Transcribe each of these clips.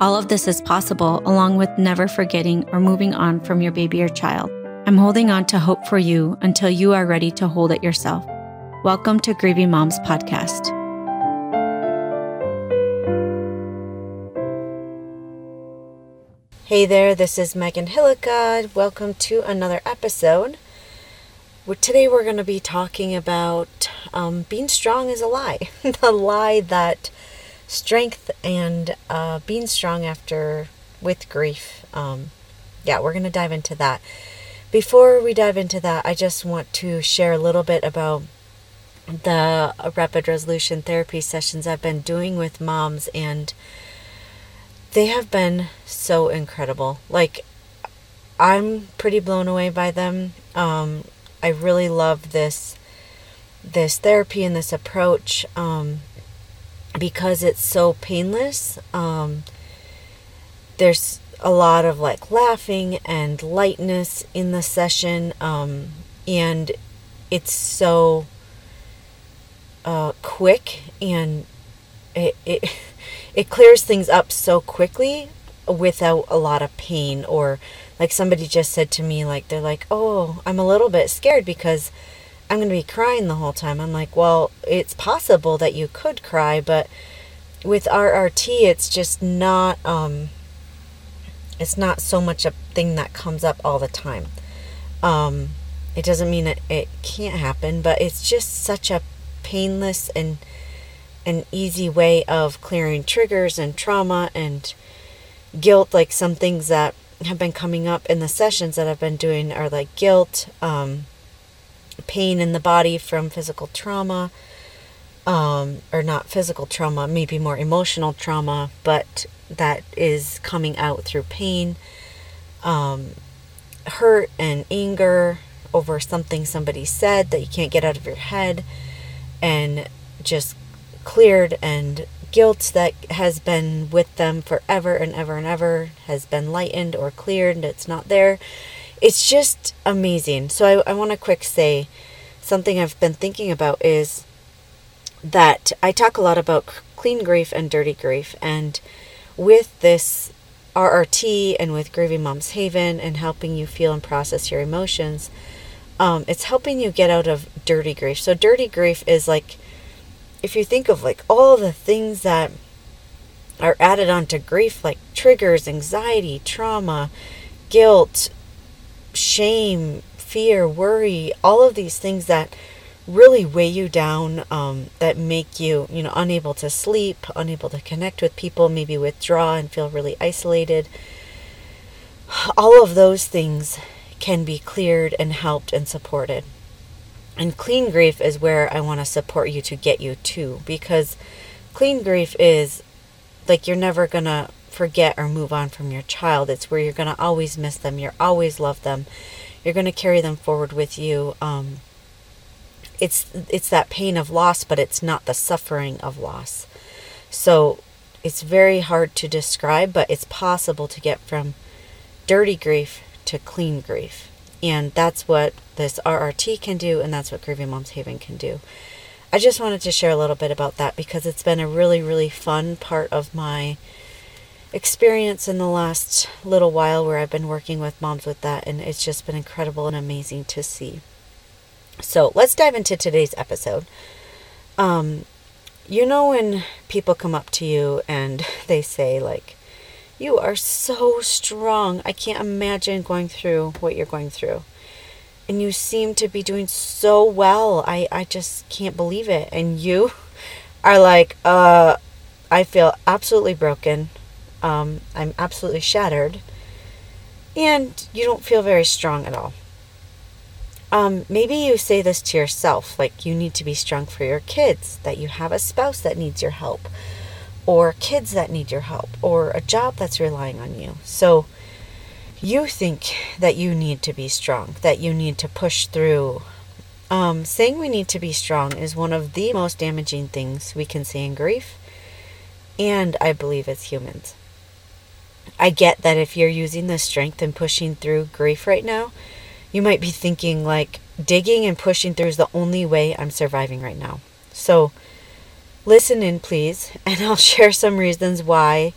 All of this is possible along with never forgetting or moving on from your baby or child. I'm holding on to hope for you until you are ready to hold it yourself. Welcome to Grieving Moms Podcast. Hey there, this is Megan Hillica. Welcome to another episode. Today we're going to be talking about um, being strong is a lie. the lie that strength and uh, being strong after with grief. Um, yeah, we're going to dive into that. Before we dive into that, I just want to share a little bit about the rapid resolution therapy sessions I've been doing with moms, and they have been so incredible. Like, I'm pretty blown away by them. Um, I really love this this therapy and this approach. Um, because it's so painless, um, there's a lot of like laughing and lightness in the session. Um, and it's so uh, quick and it, it, it clears things up so quickly without a lot of pain or like somebody just said to me like they're like oh i'm a little bit scared because I'm going to be crying the whole time. I'm like, well, it's possible that you could cry, but with RRT, it's just not, um, it's not so much a thing that comes up all the time. Um, it doesn't mean it, it can't happen, but it's just such a painless and an easy way of clearing triggers and trauma and guilt. Like some things that have been coming up in the sessions that I've been doing are like guilt, um, pain in the body from physical trauma, um, or not physical trauma, maybe more emotional trauma, but that is coming out through pain, um, hurt, and anger over something somebody said that you can't get out of your head, and just cleared and guilt that has been with them forever and ever and ever has been lightened or cleared and it's not there it's just amazing. So I, I want to quick say something I've been thinking about is that I talk a lot about clean grief and dirty grief. And with this RRT and with Grieving Moms Haven and helping you feel and process your emotions, um, it's helping you get out of dirty grief. So, dirty grief is like, if you think of like all the things that are added onto grief, like triggers, anxiety, trauma, guilt, shame, fear, worry, all of these things that really weigh you down, um, that make you, you know, unable to sleep, unable to connect with people, maybe withdraw and feel really isolated. All of those things can be cleared and helped and supported. And clean grief is where I want to support you to get you to because clean grief is like you're never going to forget or move on from your child. It's where you're going to always miss them. You're always love them. You're going to carry them forward with you. Um, it's it's that pain of loss, but it's not the suffering of loss. So it's very hard to describe, but it's possible to get from dirty grief to clean grief. And that's what this RRT can do, and that's what Grieving Moms Haven can do. I just wanted to share a little bit about that because it's been a really, really fun part of my experience in the last little while where I've been working with moms with that, and it's just been incredible and amazing to see. So let's dive into today's episode. Um, you know, when people come up to you and they say, like, you are so strong. I can't imagine going through what you're going through. And you seem to be doing so well. I, I just can't believe it. And you are like, uh, I feel absolutely broken. Um, I'm absolutely shattered. And you don't feel very strong at all. Um, maybe you say this to yourself, like you need to be strong for your kids, that you have a spouse that needs your help, or kids that need your help, or a job that's relying on you. So you think that you need to be strong, that you need to push through. Um, saying we need to be strong is one of the most damaging things we can say in grief, and I believe as humans. I get that if you're using the strength and pushing through grief right now, you might be thinking, like, digging and pushing through is the only way I'm surviving right now. So, listen in, please, and I'll share some reasons why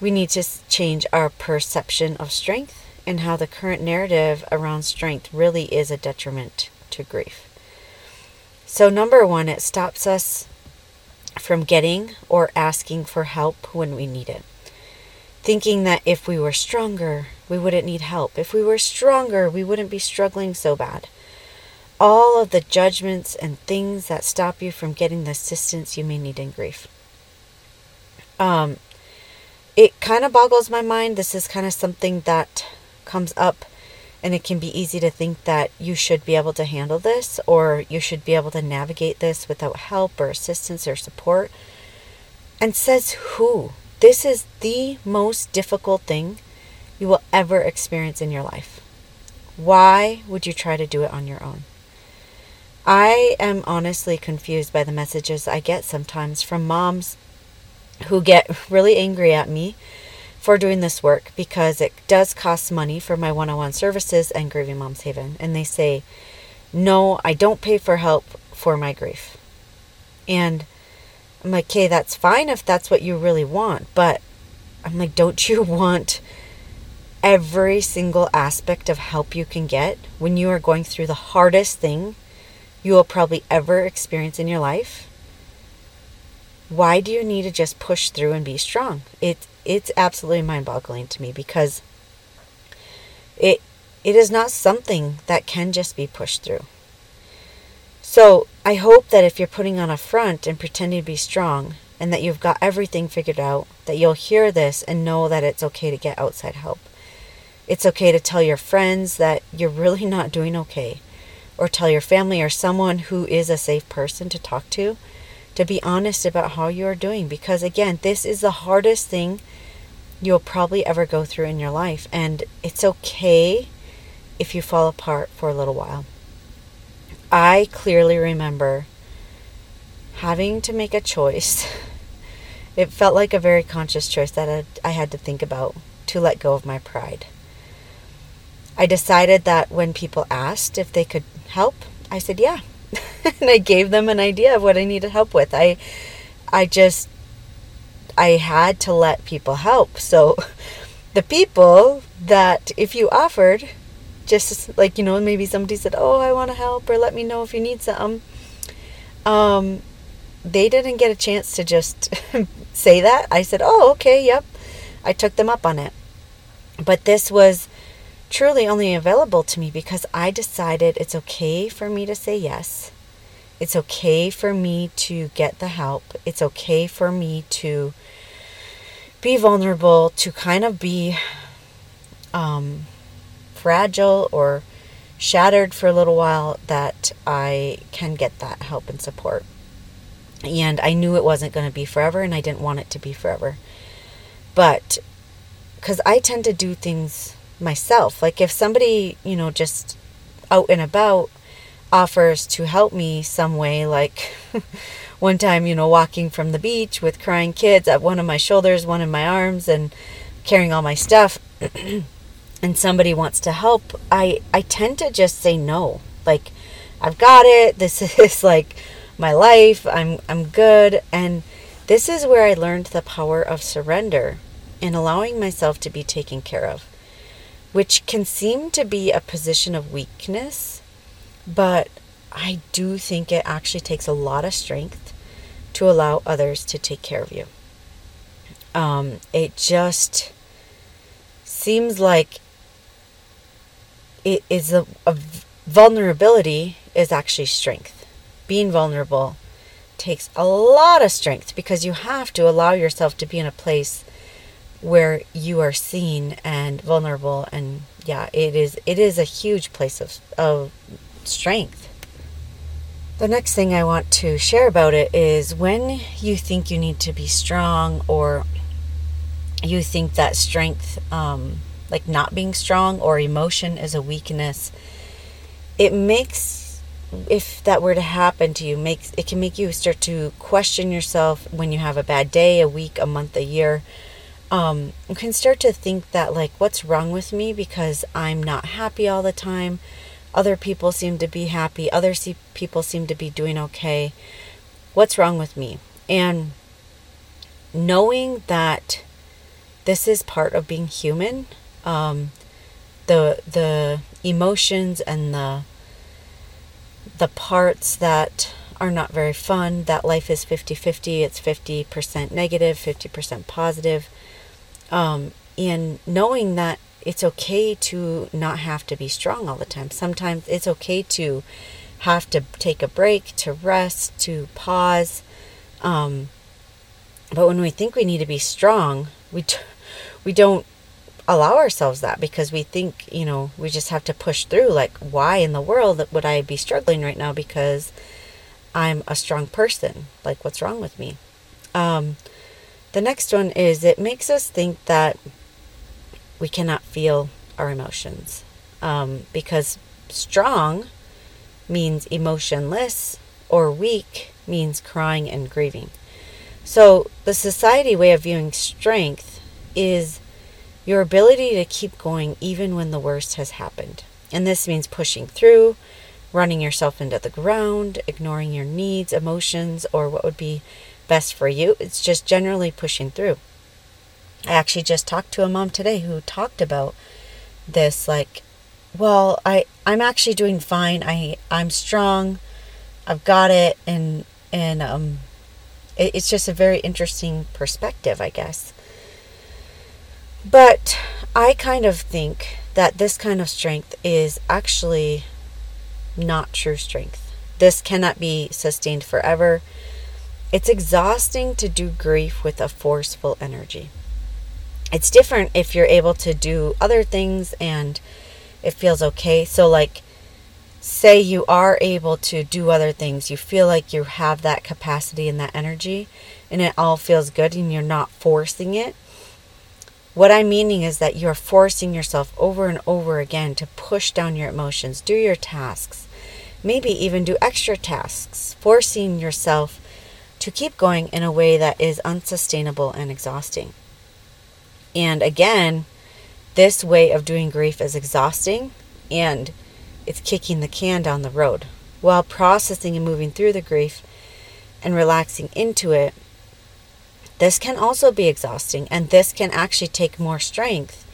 we need to change our perception of strength and how the current narrative around strength really is a detriment to grief. So, number one, it stops us from getting or asking for help when we need it. Thinking that if we were stronger, we wouldn't need help. If we were stronger, we wouldn't be struggling so bad all of the judgments and things that stop you from getting the assistance you may need in grief. Um, it kind of boggles my mind. This is kind of something that comes up, and it can be easy to think that you should be able to handle this or you should be able to navigate this without help or assistance or support. And says who? This is the most difficult thing you will ever experience in your life. Why would you try to do it on your own? I am honestly confused by the messages I get sometimes from moms who get really angry at me for doing this work because it does cost money for my one on one services and Grieving Moms Haven. And they say, No, I don't pay for help for my grief. And I'm like, Okay, that's fine if that's what you really want. But I'm like, Don't you want every single aspect of help you can get when you are going through the hardest thing you will probably ever experience in your life, why do you need to just push through and be strong? It it's absolutely mind-boggling to me because it it is not something that can just be pushed through. So, I hope that if you're putting on a front and pretending to be strong and that you've got everything figured out, that you'll hear this and know that it's okay to get outside help. It's okay to tell your friends that you're really not doing okay or tell your family or someone who is a safe person to talk to to be honest about how you are doing because again this is the hardest thing you'll probably ever go through in your life and it's okay if you fall apart for a little while i clearly remember having to make a choice it felt like a very conscious choice that i had to think about to let go of my pride I decided that when people asked if they could help, I said, yeah. and I gave them an idea of what I needed help with. I I just I had to let people help. So the people that if you offered just like you know maybe somebody said, "Oh, I want to help," or "Let me know if you need something," um, they didn't get a chance to just say that. I said, "Oh, okay, yep." I took them up on it. But this was truly only available to me because I decided it's okay for me to say yes. It's okay for me to get the help. It's okay for me to be vulnerable, to kind of be um, fragile or shattered for a little while, that I can get that help and support. And I knew it wasn't going to be forever, and I didn't want it to be forever. But because I tend to do things myself. Like if somebody, you know, just out and about offers to help me some way, like one time, you know, walking from the beach with crying kids at one of my shoulders, one in my arms, and carrying all my stuff, and somebody wants to help, I, I tend to just say no. Like, I've got it. This is like my life. I'm, I'm good. And this is where I learned the power of surrender and allowing myself to be taken care of which can seem to be a position of weakness, but I do think it actually takes a lot of strength to allow others to take care of you. Um, it just seems like it is a, a vulnerability is actually strength. Being vulnerable takes a lot of strength because you have to allow yourself to be in a place where you are seen and vulnerable and yeah it is it is a huge place of, of strength the next thing i want to share about it is when you think you need to be strong or you think that strength um, like not being strong or emotion is a weakness, it makes if that were to happen to you makes it can make you start to question yourself when you have a bad day, a week, a month, a year. Um, you can start to think that like what's wrong with me because I'm not happy all the time. Other people seem to be happy. Other see- people seem to be doing okay. What's wrong with me? And knowing that this is part of being human, um, the the emotions and the the parts that are not very fun, that life is 50-50, it's 50% negative, 50% positive. Um, and knowing that it's okay to not have to be strong all the time. Sometimes it's okay to have to take a break, to rest, to pause. Um, but when we think we need to be strong, we t- we don't allow ourselves that because we think, you know, we just have to push through. Like, why in the world would I be struggling right now because I'm a strong person? Like, what's wrong with me? Um, the next one is it makes us think that we cannot feel our emotions um, because strong means emotionless or weak means crying and grieving. So, the society way of viewing strength is your ability to keep going even when the worst has happened. And this means pushing through, running yourself into the ground, ignoring your needs, emotions, or what would be best for you. It's just generally pushing through. I actually just talked to a mom today who talked about this like well, I I'm actually doing fine. I I'm strong. I've got it and and um it, it's just a very interesting perspective, I guess. But I kind of think that this kind of strength is actually not true strength. This cannot be sustained forever. It's exhausting to do grief with a forceful energy. It's different if you're able to do other things and it feels okay. So, like, say you are able to do other things, you feel like you have that capacity and that energy, and it all feels good and you're not forcing it what I'm meaning is that you're forcing yourself over and over again to push down your emotions, do your tasks, maybe even do extra tasks, forcing yourself to keep going in a way that is unsustainable and exhausting. And again, this way of doing grief is exhausting and it's kicking the can down the road. While processing and moving through the grief and relaxing into it, this can also be exhausting, and this can actually take more strength.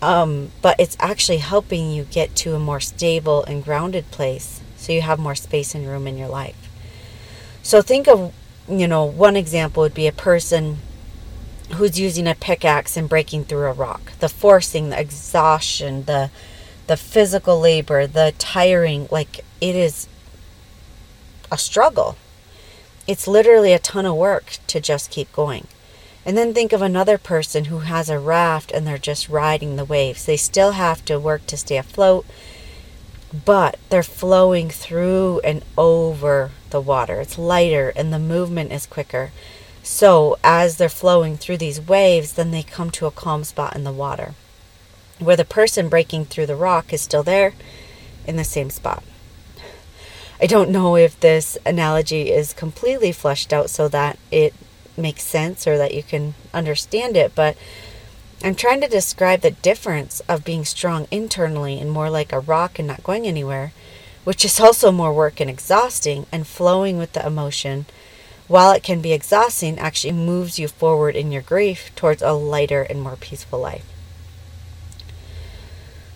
Um, but it's actually helping you get to a more stable and grounded place so you have more space and room in your life. So think of, you know, one example would be a person who's using a pickaxe and breaking through a rock. The forcing, the exhaustion, the the physical labor, the tiring, like it is a struggle. It's literally a ton of work to just keep going. And then think of another person who has a raft and they're just riding the waves. They still have to work to stay afloat, but they're flowing through and over the water. It's lighter and the movement is quicker. So, as they're flowing through these waves, then they come to a calm spot in the water where the person breaking through the rock is still there in the same spot. I don't know if this analogy is completely fleshed out so that it makes sense or that you can understand it, but I'm trying to describe the difference of being strong internally and more like a rock and not going anywhere, which is also more work and exhausting, and flowing with the emotion. While it can be exhausting, actually moves you forward in your grief towards a lighter and more peaceful life.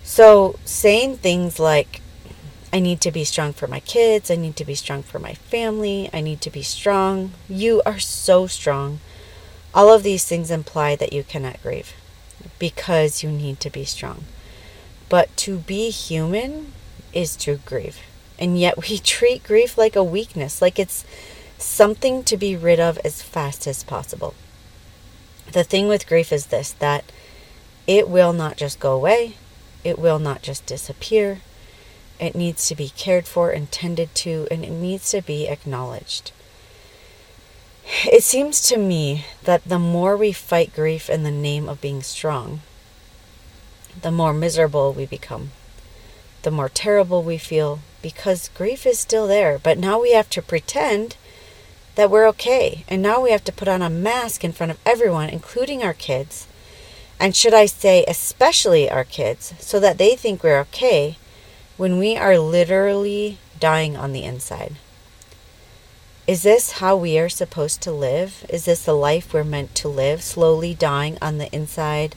So, saying things like, I need to be strong for my kids. I need to be strong for my family. I need to be strong. You are so strong. All of these things imply that you cannot grieve because you need to be strong. But to be human is to grieve. And yet we treat grief like a weakness, like it's something to be rid of as fast as possible. The thing with grief is this that it will not just go away, it will not just disappear it needs to be cared for and tended to, and it needs to be acknowledged. It seems to me that the more we fight grief in the name of being strong, the more miserable we become, the more terrible we feel because grief is still there. But now we have to pretend that we're okay. And now we have to put on a mask in front of everyone, including our kids. And should I say, especially our kids, so that they think we're okay when we are literally dying on the inside. Is this how we are supposed to live? Is this the life we're meant to live? Slowly dying on the inside,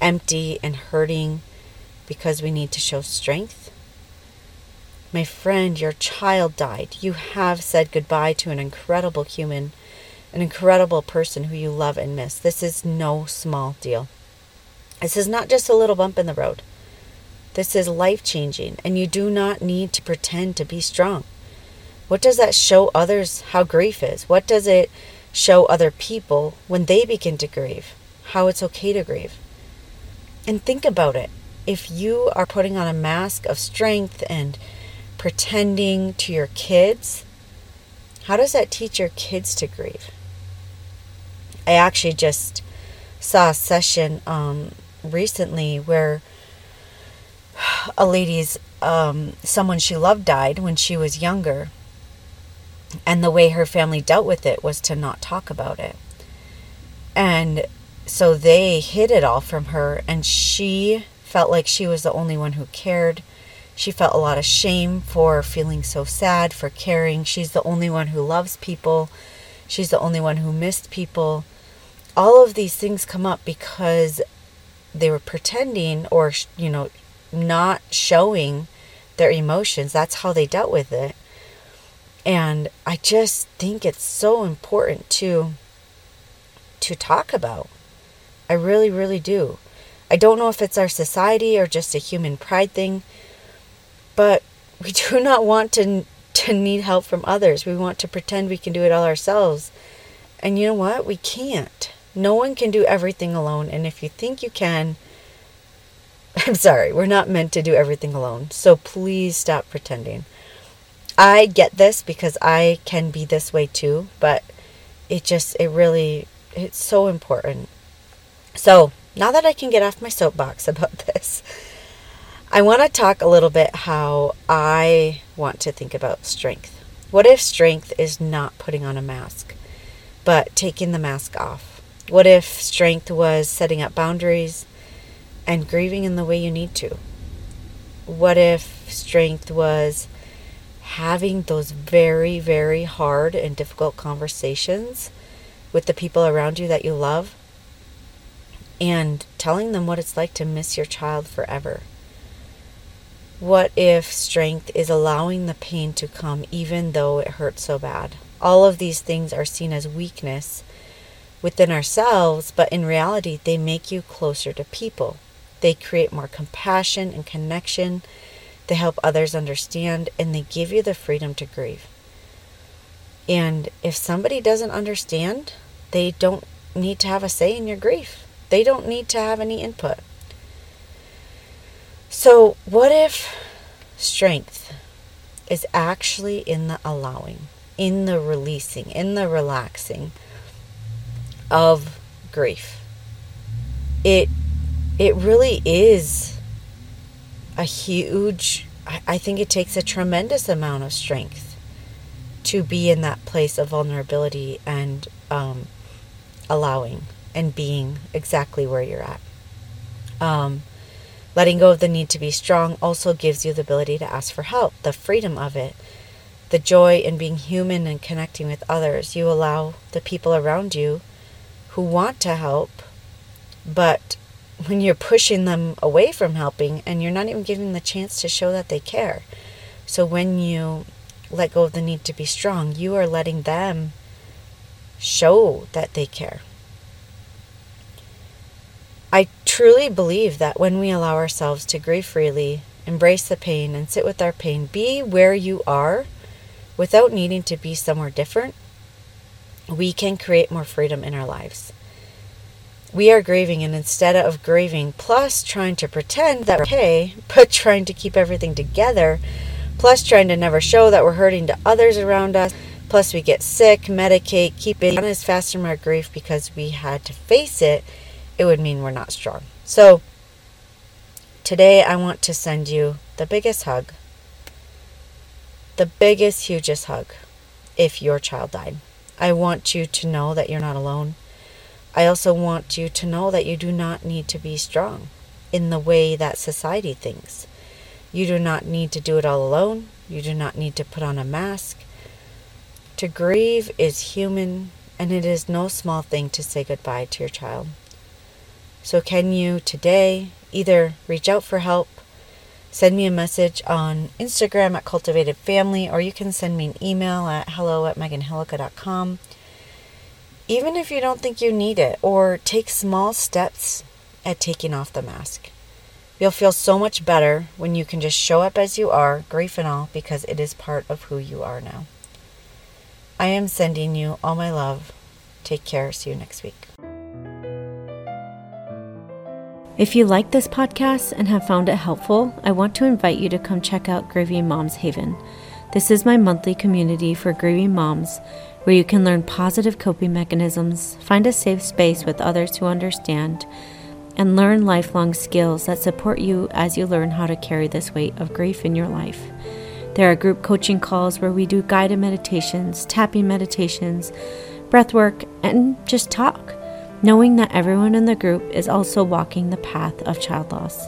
empty and hurting because we need to show strength? My friend, your child died. You have said goodbye to an incredible human, an incredible person who you love and miss. This is no small deal. This is not just a little bump in the road. This is life changing, and you do not need to pretend to be strong. What does that show others how grief is? What does it show other people when they begin to grieve? How it's okay to grieve? And think about it. If you are putting on a mask of strength and pretending to your kids, how does that teach your kids to grieve? I actually just saw a session um, recently where a lady's um, someone she loved died when she was younger, and the way her family dealt with it was to not talk about it, and so they hid it all from her, and she felt like she was the only one who cared. She felt a lot of shame for feeling so sad, for caring. She's the only one who loves people. She's the only one who missed people. All of these things come up because they were pretending or, you know, not showing their emotions. That's how they dealt with it. And I just think it's so important to to talk about. I really really do. I don't know if it's our society or just a human pride thing, but we do not want to to need help from others. We want to pretend we can do it all ourselves. And you know what? We can't. No one can do everything alone, and if you think you can, I'm sorry, we're not meant to do everything alone. So please stop pretending. I get this because I can be this way too, but it just it really it's so important. So, now that I can get off my soapbox about this, I want to talk a little bit how I want to think about strength. What if strength is not putting on a mask, but taking the mask off? What if strength was setting up boundaries and grieving in the way you need to? What if strength was having those very, very hard and difficult conversations with the people around you that you love and telling them what it's like to miss your child forever? What if strength is allowing the pain to come even though it hurts so bad? All of these things are seen as weakness within ourselves, but in reality, they make you closer to people. They create more compassion and connection. They help others understand and they give you the freedom to grieve. And if somebody doesn't understand, they don't need to have a say in your grief. They don't need to have any input. So, what if strength is actually in the allowing, in the releasing, in the relaxing of grief? It it really is a huge I, think it takes a tremendous amount of strength to be in that place of vulnerability and um, allowing and being exactly where you're at. Um, Letting go of the need to be strong also gives you the ability to ask for help, the freedom of it, the joy in being human and connecting with others. You allow the people around you who want to help, but when you're pushing them away from helping and you're not even giving them the chance to show that they care. So when you let go of the need to be strong, you are letting them show that they care. I truly believe that when we allow ourselves to grieve freely, embrace the pain, and sit with our pain, be where you are without needing to be somewhere different, we can create more freedom in our lives. We are grieving, and instead of grieving plus trying to pretend that we're okay, but trying to keep everything together, plus trying to never show that we're hurting to others around us, plus we get sick, medicate, keep it on as fast from our grief because we had to face it it would mean we're not strong. So today I want to send you the biggest hug, the biggest, hugest hug if your child died. I want you to know that you're not alone. I also want you to know that you do not need to be strong in the way that society thinks. You do not need to do it all alone. You do not need to put on a mask. To grieve is human, and it is no small thing to say goodbye to your child. So, can you today either reach out for help, send me a message on Instagram at Cultivated Family, or you can send me an email at hello at meganhillica.com. Even if you don't think you need it, or take small steps at taking off the mask. You'll feel so much better when you can just show up as you are, grief and all, because it is part of who you are now. I am sending you all my love. Take care. See you next week. If you like this podcast and have found it helpful, I want to invite you to come check out Grieving Moms Haven. This is my monthly community for grieving moms where you can learn positive coping mechanisms, find a safe space with others who understand, and learn lifelong skills that support you as you learn how to carry this weight of grief in your life. There are group coaching calls where we do guided meditations, tapping meditations, breath work, and just talk, knowing that everyone in the group is also walking the path of child loss.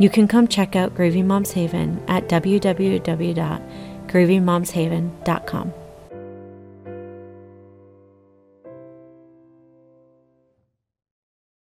You can come check out Grieving Moms Haven at www.grievingmomshaven.com.